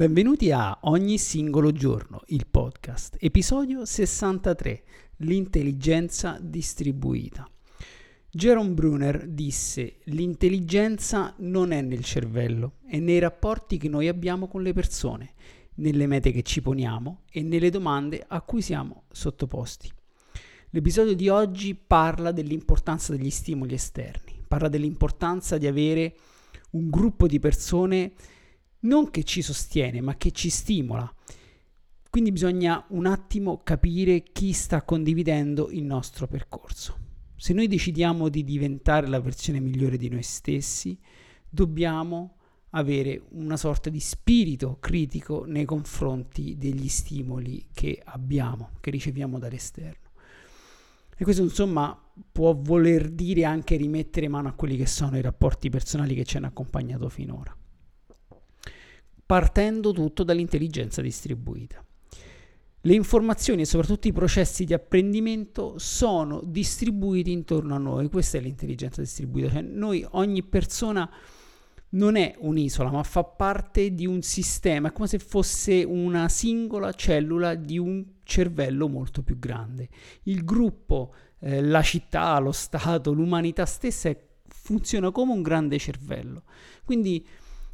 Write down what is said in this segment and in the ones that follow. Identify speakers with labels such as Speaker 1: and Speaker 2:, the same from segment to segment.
Speaker 1: Benvenuti a Ogni singolo giorno, il podcast, episodio 63, l'intelligenza distribuita. Jerome Brunner disse l'intelligenza non è nel cervello, è nei rapporti che noi abbiamo con le persone, nelle mete che ci poniamo e nelle domande a cui siamo sottoposti. L'episodio di oggi parla dell'importanza degli stimoli esterni, parla dell'importanza di avere un gruppo di persone non che ci sostiene, ma che ci stimola. Quindi bisogna un attimo capire chi sta condividendo il nostro percorso. Se noi decidiamo di diventare la versione migliore di noi stessi, dobbiamo avere una sorta di spirito critico nei confronti degli stimoli che abbiamo, che riceviamo dall'esterno. E questo insomma può voler dire anche rimettere mano a quelli che sono i rapporti personali che ci hanno accompagnato finora partendo tutto dall'intelligenza distribuita. Le informazioni e soprattutto i processi di apprendimento sono distribuiti intorno a noi, questa è l'intelligenza distribuita, cioè noi, ogni persona non è un'isola, ma fa parte di un sistema, è come se fosse una singola cellula di un cervello molto più grande. Il gruppo, eh, la città, lo Stato, l'umanità stessa è, funziona come un grande cervello. Quindi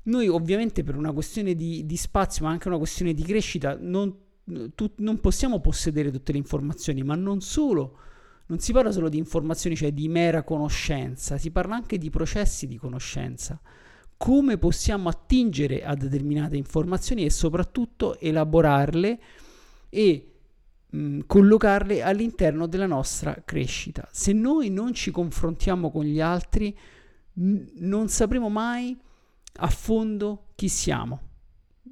Speaker 1: noi ovviamente per una questione di, di spazio, ma anche una questione di crescita, non, tu, non possiamo possedere tutte le informazioni, ma non solo, non si parla solo di informazioni, cioè di mera conoscenza, si parla anche di processi di conoscenza. Come possiamo attingere a determinate informazioni e soprattutto elaborarle e mh, collocarle all'interno della nostra crescita. Se noi non ci confrontiamo con gli altri, n- non sapremo mai a fondo chi siamo.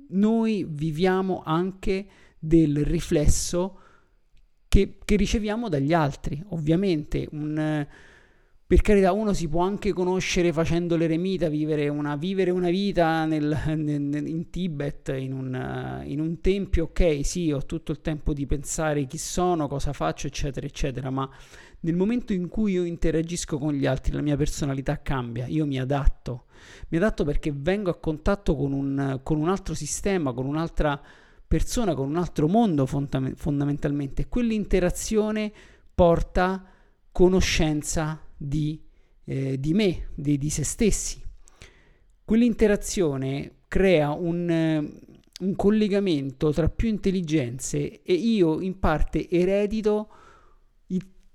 Speaker 1: Noi viviamo anche del riflesso che, che riceviamo dagli altri. Ovviamente, un, per carità, uno si può anche conoscere facendo l'eremita, vivere una, vivere una vita nel, nel, in Tibet, in un, in un tempio, ok, sì, ho tutto il tempo di pensare chi sono, cosa faccio, eccetera, eccetera, ma nel momento in cui io interagisco con gli altri, la mia personalità cambia, io mi adatto. Mi adatto perché vengo a contatto con un, con un altro sistema, con un'altra persona, con un altro mondo fondamentalmente. E quell'interazione porta conoscenza di, eh, di me, di, di, se stessi. Quell'interazione crea un, un collegamento tra più intelligenze e io in parte eredito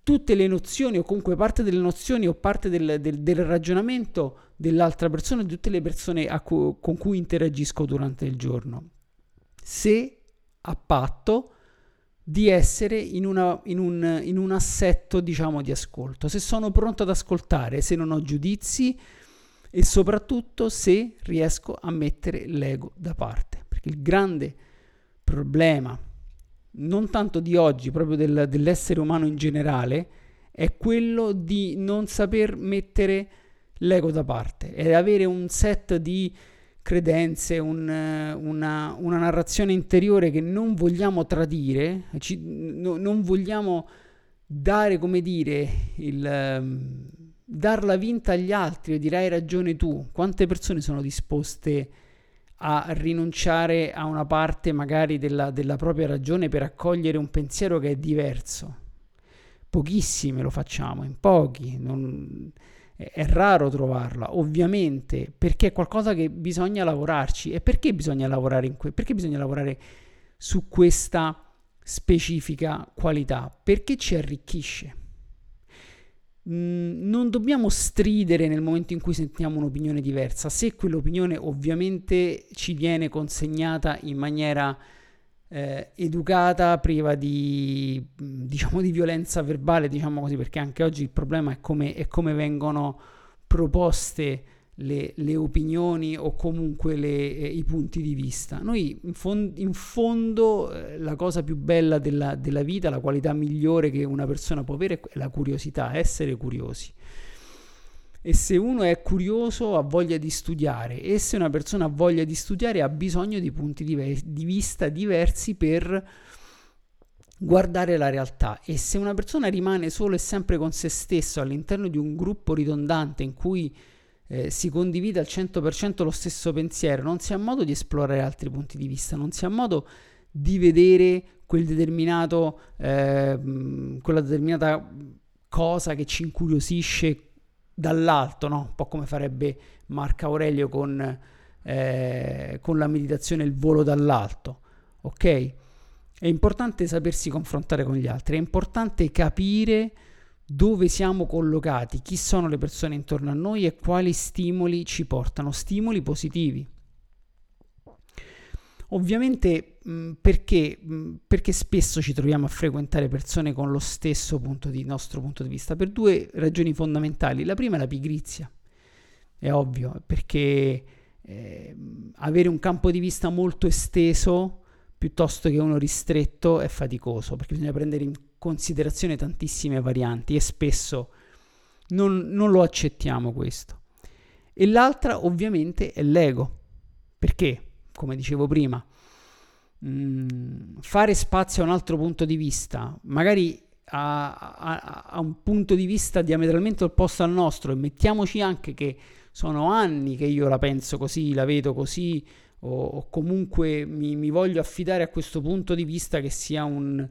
Speaker 1: tutte le nozioni o comunque parte delle nozioni o parte del, del, del ragionamento dell'altra persona, di tutte le persone cu- con cui interagisco durante il giorno. Se a patto di essere in, una, in, un, in un assetto, diciamo, di ascolto, se sono pronto ad ascoltare, se non ho giudizi e soprattutto se riesco a mettere l'ego da parte. Perché il grande problema non tanto di oggi, proprio del, dell'essere umano in generale, è quello di non saper mettere l'ego da parte e avere un set di credenze, un, una, una, narrazione interiore che non vogliamo tradire, ci, no, non vogliamo dare, come dire, il, um, darla vinta agli altri e dire hai ragione tu. Quante persone sono disposte a a rinunciare a una parte magari della, della propria ragione per accogliere un pensiero che è diverso. Pochissime lo facciamo, in pochi, non, è, è raro trovarla, ovviamente, perché è qualcosa che bisogna lavorarci. E perché bisogna lavorare, que- perché bisogna lavorare su questa specifica qualità? Perché ci arricchisce. Mm, non dobbiamo stridere nel momento in cui sentiamo un'opinione diversa, se quell'opinione ovviamente ci viene consegnata in maniera eh, educata, priva di, mm, diciamo, di violenza verbale, diciamo così, perché anche oggi il problema è come, è come vengono proposte le, le opinioni o comunque le, eh, i punti di vista. Noi in, fond- in fondo eh, la cosa più bella della, della vita, la qualità migliore che una persona può avere è la curiosità, essere curiosi. E se uno è curioso ha voglia di studiare e se una persona ha voglia di studiare ha bisogno di punti di, ve- di vista diversi per guardare la realtà e se una persona rimane solo e sempre con se stesso all'interno di un gruppo ridondante in cui eh, si condivide al 100% lo stesso pensiero, non si ha modo di esplorare altri punti di vista, non si ha modo di vedere quel determinato, eh, quella determinata cosa che ci incuriosisce dall'alto, no? un po' come farebbe Marco Aurelio con, eh, con la meditazione il volo dall'alto, ok? È importante sapersi confrontare con gli altri, è importante capire dove siamo collocati, chi sono le persone intorno a noi e quali stimoli ci portano, stimoli positivi. Ovviamente mh, perché, mh, perché, spesso ci troviamo a frequentare persone con lo stesso punto di, nostro punto di vista? Per due ragioni fondamentali. La prima è la pigrizia, è ovvio, perché eh, avere un campo di vista molto esteso piuttosto che uno ristretto è faticoso perché bisogna prendere in considerazione tantissime varianti e spesso non, non lo accettiamo questo. E l'altra ovviamente è l'ego. Perché, come dicevo prima, mh, mm, fare spazio a un altro punto di vista, magari a, a, a, un punto di vista diametralmente opposto al nostro, e mettiamoci anche che sono anni che io la penso così, la vedo così, o, o comunque mi, mi, voglio affidare a questo punto di vista che sia un,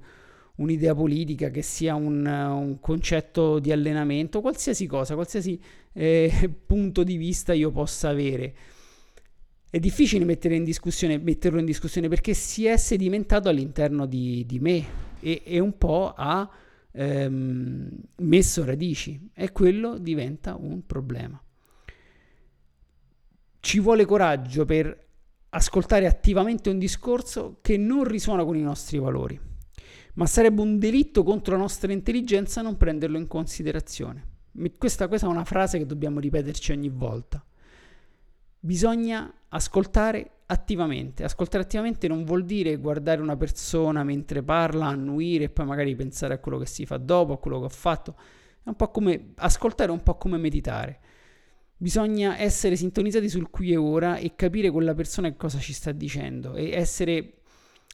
Speaker 1: un'idea politica, che sia un, un, concetto di allenamento, qualsiasi cosa, qualsiasi eh, punto di vista io possa avere. È difficile in metterlo in discussione perché si è sedimentato all'interno di, di me e, e, un po' ha ehm, messo radici e quello diventa un problema. Ci vuole coraggio per ascoltare attivamente un discorso che non risuona con i nostri valori, ma sarebbe un delitto contro la nostra intelligenza non prenderlo in considerazione. Questa, questa è una frase che dobbiamo ripeterci ogni volta. Bisogna ascoltare attivamente. Ascoltare attivamente non vuol dire guardare una persona mentre parla, annuire e poi magari pensare a quello che si fa dopo, a quello che ho fatto. È un po' come ascoltare, è un po' come meditare. Bisogna essere sintonizzati sul qui e ora e capire quella persona che cosa ci sta dicendo e essere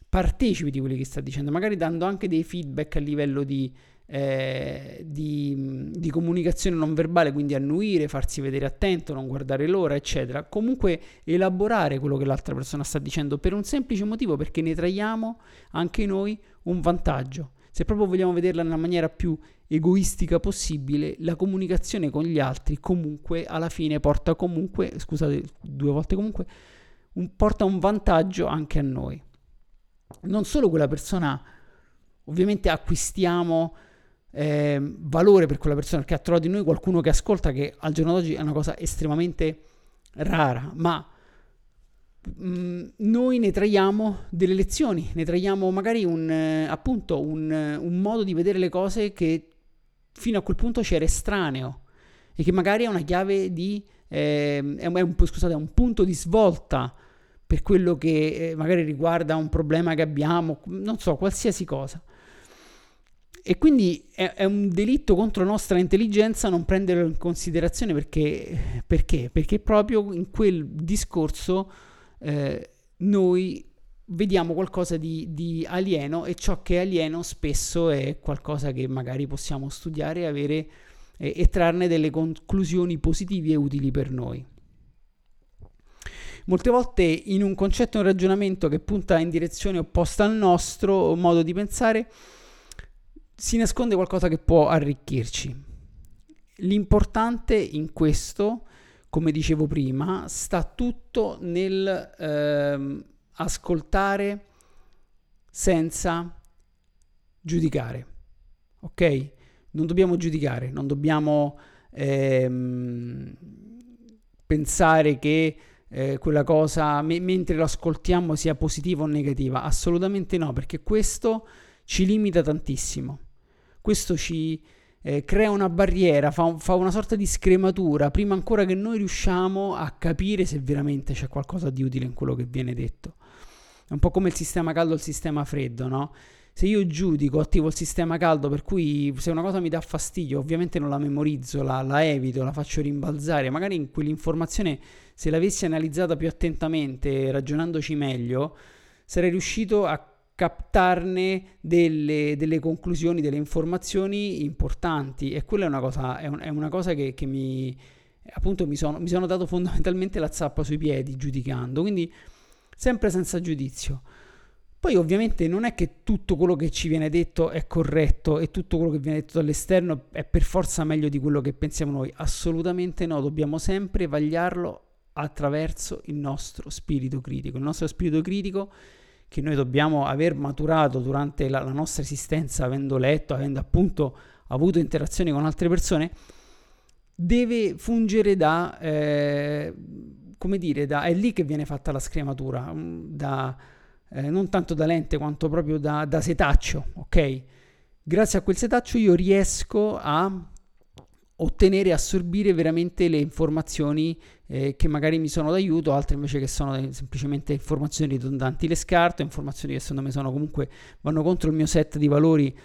Speaker 1: partecipi di quello che sta dicendo, magari dando anche dei feedback a livello di, eh, di, di, comunicazione non verbale, quindi annuire, farsi vedere attento, non guardare l'ora, eccetera. Comunque elaborare quello che l'altra persona sta dicendo per un semplice motivo, perché ne traiamo anche noi un vantaggio. Se proprio vogliamo vederla nella maniera più egoistica possibile, la comunicazione con gli altri comunque alla fine porta comunque, scusate due volte comunque, un, porta un vantaggio anche a noi. Non solo quella persona, ovviamente acquistiamo eh, valore per quella persona che ha trovato in noi qualcuno che ascolta, che al giorno d'oggi è una cosa estremamente rara, ma Mm, noi ne traiamo delle lezioni, ne traiamo magari un, eh, appunto un, un, modo di vedere le cose che fino a quel punto c'era estraneo e che magari è una chiave di, eh, è, un, scusate, è un punto di svolta per quello che eh, magari riguarda un problema che abbiamo, non so, qualsiasi cosa. E quindi è, è, un delitto contro la nostra intelligenza non prenderlo in considerazione perché, perché? Perché proprio in quel discorso eh, noi vediamo qualcosa di, di, alieno e ciò che è alieno spesso è qualcosa che magari possiamo studiare e, avere, eh, e trarne delle conclusioni positive e utili per noi. Molte volte in un concetto e un ragionamento che punta in direzione opposta al nostro modo di pensare si nasconde qualcosa che può arricchirci. L'importante in questo come dicevo prima, sta tutto nel ehm, ascoltare senza giudicare. Ok? Non dobbiamo giudicare, non dobbiamo ehm, pensare che eh, quella cosa me- mentre lo ascoltiamo sia positiva o negativa. Assolutamente no, perché questo ci limita tantissimo. Questo ci eh, crea una barriera, fa, fa, una sorta di scrematura prima ancora che noi riusciamo a capire se veramente c'è qualcosa di utile in quello che viene detto. È un po' come il sistema caldo e il sistema freddo, no? Se io giudico, attivo il sistema caldo, per cui se una cosa mi dà fastidio, ovviamente non la memorizzo, la, la evito, la faccio rimbalzare, magari in quell'informazione, se l'avessi analizzata più attentamente, ragionandoci meglio, sarei riuscito a captarne delle, delle, conclusioni, delle informazioni importanti e quella è una cosa, è un, è una cosa che, che, mi, appunto mi sono, mi sono dato fondamentalmente la zappa sui piedi giudicando, quindi sempre senza giudizio. Poi ovviamente non è che tutto quello che ci viene detto è corretto e tutto quello che viene detto dall'esterno è per forza meglio di quello che pensiamo noi, assolutamente no, dobbiamo sempre vagliarlo attraverso il nostro spirito critico. Il nostro spirito critico che noi dobbiamo aver maturato durante la, la nostra esistenza, avendo letto, avendo appunto avuto interazioni con altre persone, deve fungere da, eh, come dire, da, è lì che viene fatta la scrematura, mm, da, eh, non tanto da lente quanto proprio da, da setaccio, ok? Grazie a quel setaccio io riesco a ottenere e assorbire veramente le informazioni eh, che magari mi sono d'aiuto, altre invece che sono semplicemente informazioni ridondanti, le scarto, informazioni che secondo me sono comunque vanno contro il mio set di valori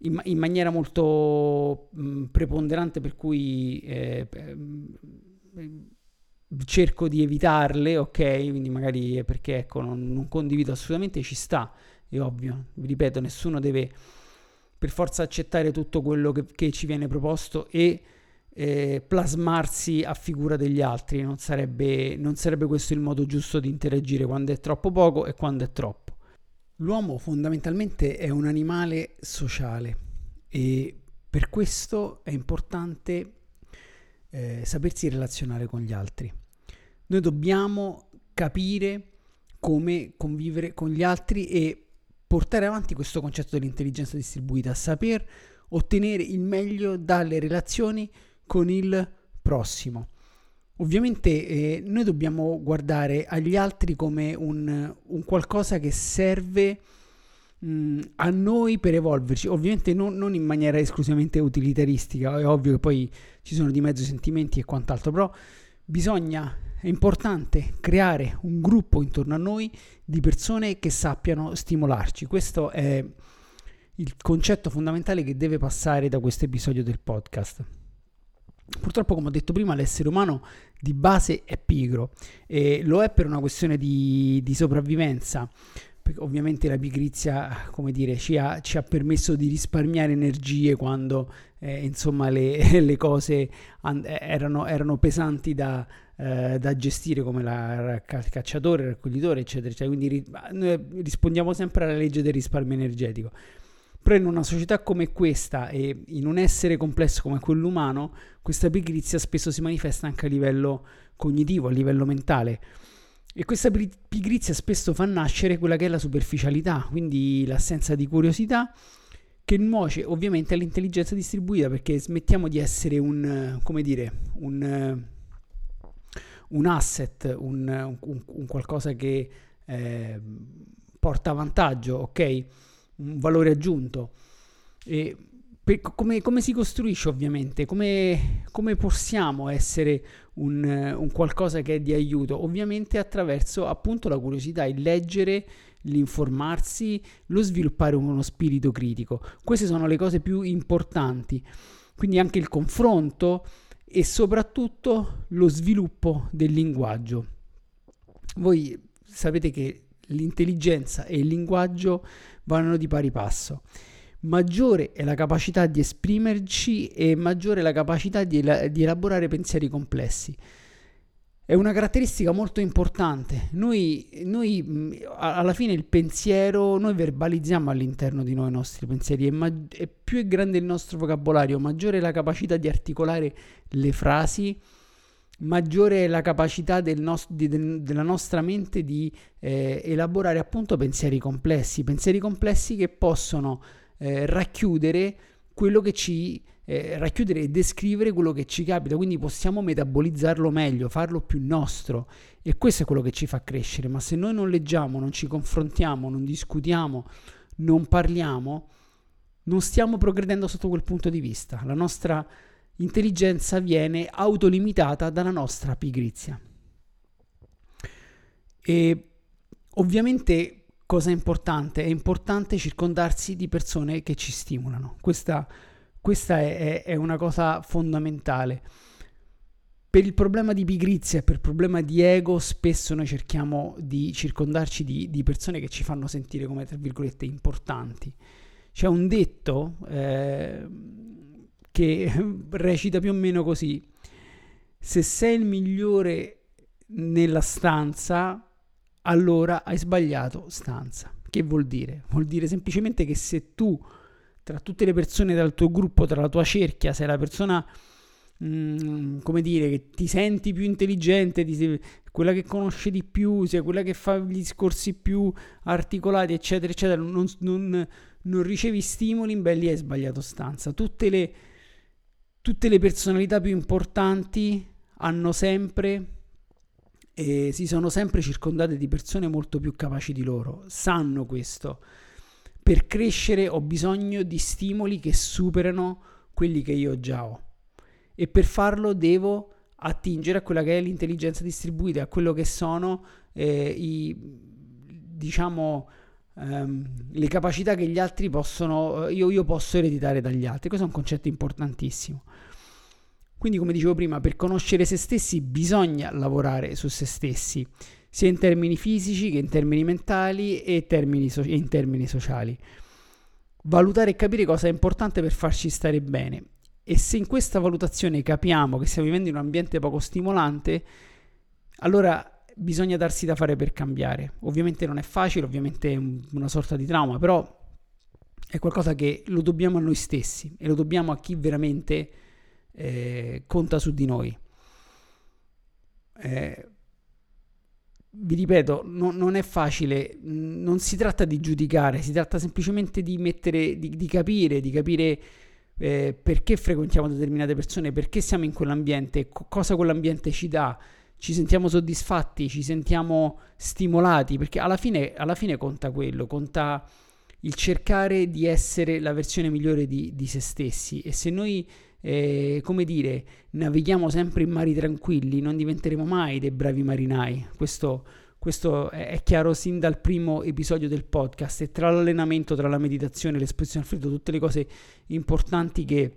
Speaker 1: in, in maniera molto mh, preponderante per cui eh, mh, cerco di evitarle, ok? Quindi magari perché ecco non, non condivido assolutamente, ci sta, è ovvio, vi ripeto, nessuno deve per forza accettare tutto quello che, che ci viene proposto e eh, plasmarsi a figura degli altri. Non sarebbe, non sarebbe questo il modo giusto di interagire quando è troppo poco e quando è troppo. L'uomo fondamentalmente è un animale sociale e per questo è importante eh, sapersi relazionare con gli altri. Noi dobbiamo capire come convivere con gli altri e portare avanti questo concetto dell'intelligenza distribuita, saper ottenere il meglio dalle relazioni con il prossimo. Ovviamente eh, noi dobbiamo guardare agli altri come un, un qualcosa che serve mh, a noi per evolverci, ovviamente non, non, in maniera esclusivamente utilitaristica, è ovvio che poi ci sono di mezzo sentimenti e quant'altro, però bisogna è importante creare un gruppo intorno a noi di persone che sappiano stimolarci. Questo è il concetto fondamentale che deve passare da questo episodio del podcast. Purtroppo, come ho detto prima, l'essere umano di base è pigro e lo è per una questione di, di sopravvivenza. Ovviamente la pigrizia, come dire, ci ha, ci ha permesso di risparmiare energie quando eh, insomma le, le cose and- erano, erano pesanti da, eh, da gestire come la cacciatore, il raccoglitore, eccetera, eccetera. Quindi ri- noi rispondiamo sempre alla legge del risparmio energetico. Però in una società come questa e in un essere complesso come quello umano, questa pigrizia spesso si manifesta anche a livello cognitivo, a livello mentale. E questa pigrizia spesso fa nascere quella che è la superficialità, quindi l'assenza di curiosità che nuoce ovviamente all'intelligenza distribuita perché smettiamo di essere un, come dire, un un asset, un, un, un qualcosa che eh, porta vantaggio, ok? Un valore aggiunto. E per, come, come, si costruisce ovviamente? Come, come possiamo essere un, un, qualcosa che è di aiuto? Ovviamente attraverso appunto la curiosità, il leggere, l'informarsi, lo sviluppare uno spirito critico. Queste sono le cose più importanti. Quindi anche il confronto, e soprattutto lo sviluppo del linguaggio. Voi sapete che l'intelligenza e il linguaggio vanno di pari passo. Maggiore è la capacità di esprimerci e maggiore è la capacità di, di elaborare pensieri complessi è una caratteristica molto importante. Noi, noi, alla fine il pensiero, noi verbalizziamo all'interno di noi i nostri pensieri e, ma- e più è grande il nostro vocabolario, maggiore è la capacità di articolare le frasi, maggiore è la capacità del nos- di, de- della nostra mente di eh, elaborare appunto pensieri complessi, pensieri complessi che possono eh, racchiudere quello che ci eh, racchiudere e descrivere quello che ci capita, quindi possiamo metabolizzarlo meglio, farlo più nostro e questo è quello che ci fa crescere, ma se noi non leggiamo, non ci confrontiamo, non discutiamo, non parliamo, non stiamo progredendo sotto quel punto di vista. La nostra intelligenza viene autolimitata dalla nostra pigrizia. E ovviamente cosa è importante? È importante circondarsi di persone che ci stimolano. Questa, questa è, è, una cosa fondamentale. Per il problema di pigrizia per il problema di ego, spesso noi cerchiamo di circondarci di, di persone che ci fanno sentire come, tra virgolette, importanti. C'è un detto eh, che recita più o meno così. Se sei il migliore nella stanza, allora hai sbagliato stanza. Che vuol dire? Vuol dire semplicemente che se tu, tra tutte le persone del tuo gruppo, tra la tua cerchia, sei la persona, mm, come dire, che ti senti più intelligente, ti, quella che conosce di più, sei quella che fa gli discorsi più articolati, eccetera, eccetera, non, non, non ricevi stimoli, beh, lì hai sbagliato stanza. Tutte le, tutte le personalità più importanti hanno sempre e si sono sempre circondate di persone molto più capaci di loro, sanno questo. Per crescere ho bisogno di stimoli che superano quelli che io già ho e per farlo devo attingere a quella che è l'intelligenza distribuita, a quello che sono eh, i, diciamo, ehm, le capacità che gli altri possono, io, io posso ereditare dagli altri. Questo è un concetto importantissimo. Quindi, come dicevo prima, per conoscere se stessi bisogna lavorare su se stessi, sia in termini fisici che in termini mentali e, termini so- in termini sociali. Valutare e capire cosa è importante per farci stare bene. E se in questa valutazione capiamo che stiamo vivendo in un ambiente poco stimolante, allora bisogna darsi da fare per cambiare. Ovviamente non è facile, ovviamente è un, una sorta di trauma, però è qualcosa che lo dobbiamo a noi stessi e lo dobbiamo a chi veramente eh, conta su di noi. Eh, vi ripeto, no, non è facile, non si tratta di giudicare, si tratta semplicemente di mettere, di, di capire, di capire eh, perché frequentiamo determinate persone, perché siamo in quell'ambiente, co- cosa quell'ambiente ci dà, ci sentiamo soddisfatti, ci sentiamo stimolati, perché alla fine, alla fine conta quello, conta il cercare di essere la versione migliore di, di se stessi e se noi eh, come dire, navighiamo sempre in mari tranquilli, non diventeremo mai dei bravi marinai. Questo, questo è chiaro sin dal primo episodio del podcast e tra l'allenamento, tra la meditazione, l'esposizione al freddo, tutte le cose importanti che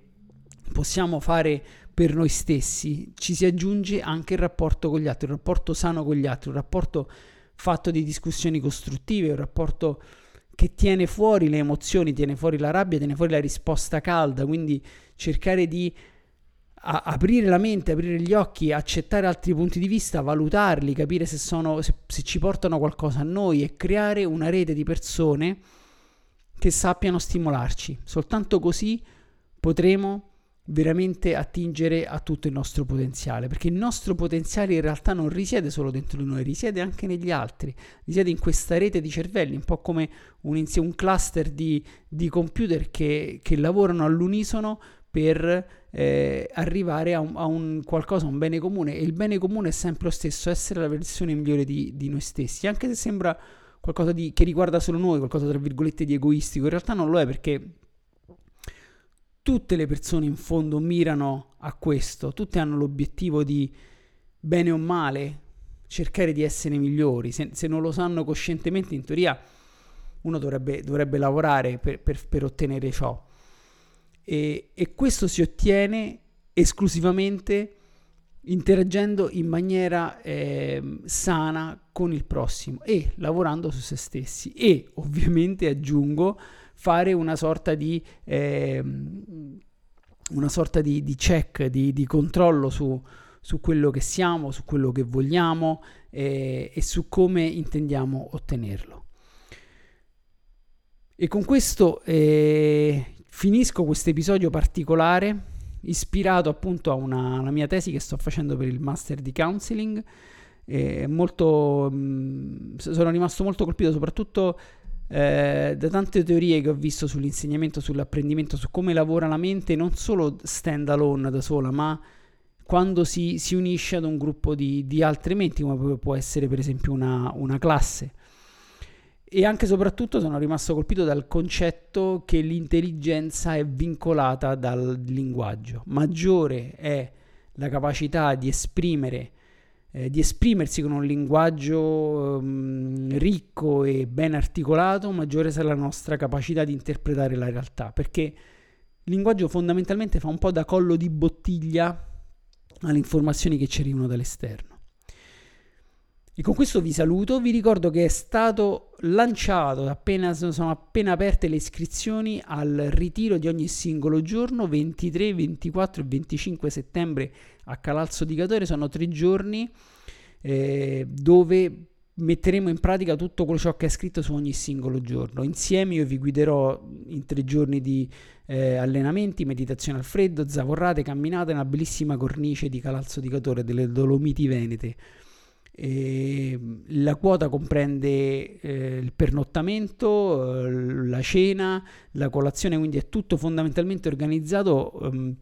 Speaker 1: possiamo fare per noi stessi, ci si aggiunge anche il rapporto con gli altri, un rapporto sano con gli altri, un rapporto fatto di discussioni costruttive, un rapporto che tiene fuori le emozioni, tiene fuori la rabbia, tiene fuori la risposta calda, quindi cercare di a- aprire la mente, aprire gli occhi, accettare altri punti di vista, valutarli, capire se, sono, se, se ci portano qualcosa a noi e creare una rete di persone che sappiano stimolarci. Soltanto così potremo veramente attingere a tutto il nostro potenziale, perché il nostro potenziale in realtà non risiede solo dentro di noi, risiede anche negli altri, risiede in questa rete di cervelli, un po' come un, un cluster di, di computer che, che lavorano all'unisono per eh, arrivare a un, a un, qualcosa, un bene comune. E il bene comune è sempre lo stesso, essere la versione migliore di, di noi stessi, anche se sembra qualcosa di, che riguarda solo noi, qualcosa tra virgolette di egoistico, in realtà non lo è perché tutte le persone in fondo mirano a questo, tutte hanno l'obiettivo di, bene o male, cercare di essere migliori. Se, se non lo sanno coscientemente, in teoria uno dovrebbe, dovrebbe lavorare per, per, per ottenere ciò. E, e questo si ottiene esclusivamente interagendo in maniera eh, sana con il prossimo e lavorando su se stessi. E ovviamente aggiungo fare una sorta di eh, una sorta di, di check di, di controllo su, su, quello che siamo su quello che vogliamo eh, e su come intendiamo ottenerlo e con questo eh, Finisco questo episodio particolare ispirato appunto a una, una, mia tesi che sto facendo per il master di counseling. E molto, mh, mm, sono rimasto molto colpito soprattutto eh, da tante teorie che ho visto sull'insegnamento, sull'apprendimento, su come lavora la mente, non solo stand alone da sola, ma quando si, si unisce ad un gruppo di, di, altre menti, come può essere per esempio una, una classe. E anche e soprattutto sono rimasto colpito dal concetto che l'intelligenza è vincolata dal linguaggio. Maggiore è la capacità di esprimere eh, di esprimersi con un linguaggio um, ricco e ben articolato, maggiore sarà la nostra capacità di interpretare la realtà, perché il linguaggio fondamentalmente fa un po' da collo di bottiglia alle informazioni che ci arrivano dall'esterno. E con questo vi saluto, vi ricordo che è stato lanciato, appena, sono appena aperte le iscrizioni al ritiro di ogni singolo giorno, 23, 24 e 25 settembre a Calalzo di Catore, sono tre giorni eh, dove metteremo in pratica tutto quello ciò che è scritto su ogni singolo giorno. Insieme io vi guiderò in tre giorni di eh, allenamenti, meditazione al freddo, zavorrate, camminate, una bellissima cornice di Calalzo di Catore, delle Dolomiti Venete. E la quota comprende eh, il pernottamento, eh, la cena, la colazione, quindi è tutto fondamentalmente organizzato. Um,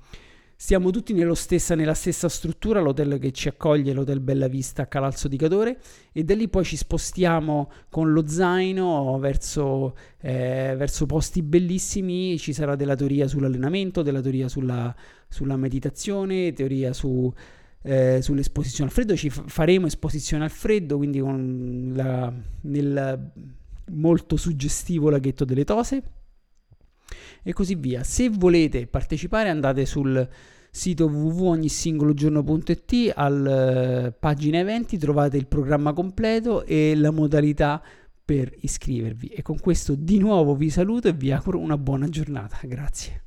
Speaker 1: stiamo tutti stessa, nella stessa struttura, l'hotel che ci accoglie, l'hotel Bella Vista a Calalzo di Cadore, e da lì poi ci spostiamo con lo zaino verso, eh, verso posti bellissimi. Ci sarà della teoria sull'allenamento, della teoria sulla, sulla meditazione, teoria su eh, sull'esposizione al freddo, ci f- faremo esposizione al freddo, quindi con la, nel molto suggestivo laghetto delle tose e così via. Se volete partecipare andate sul sito www.ognisingologiorno.it al uh, pagina eventi trovate il programma completo e la modalità per iscrivervi. E con questo di nuovo vi saluto e vi auguro una buona giornata. Grazie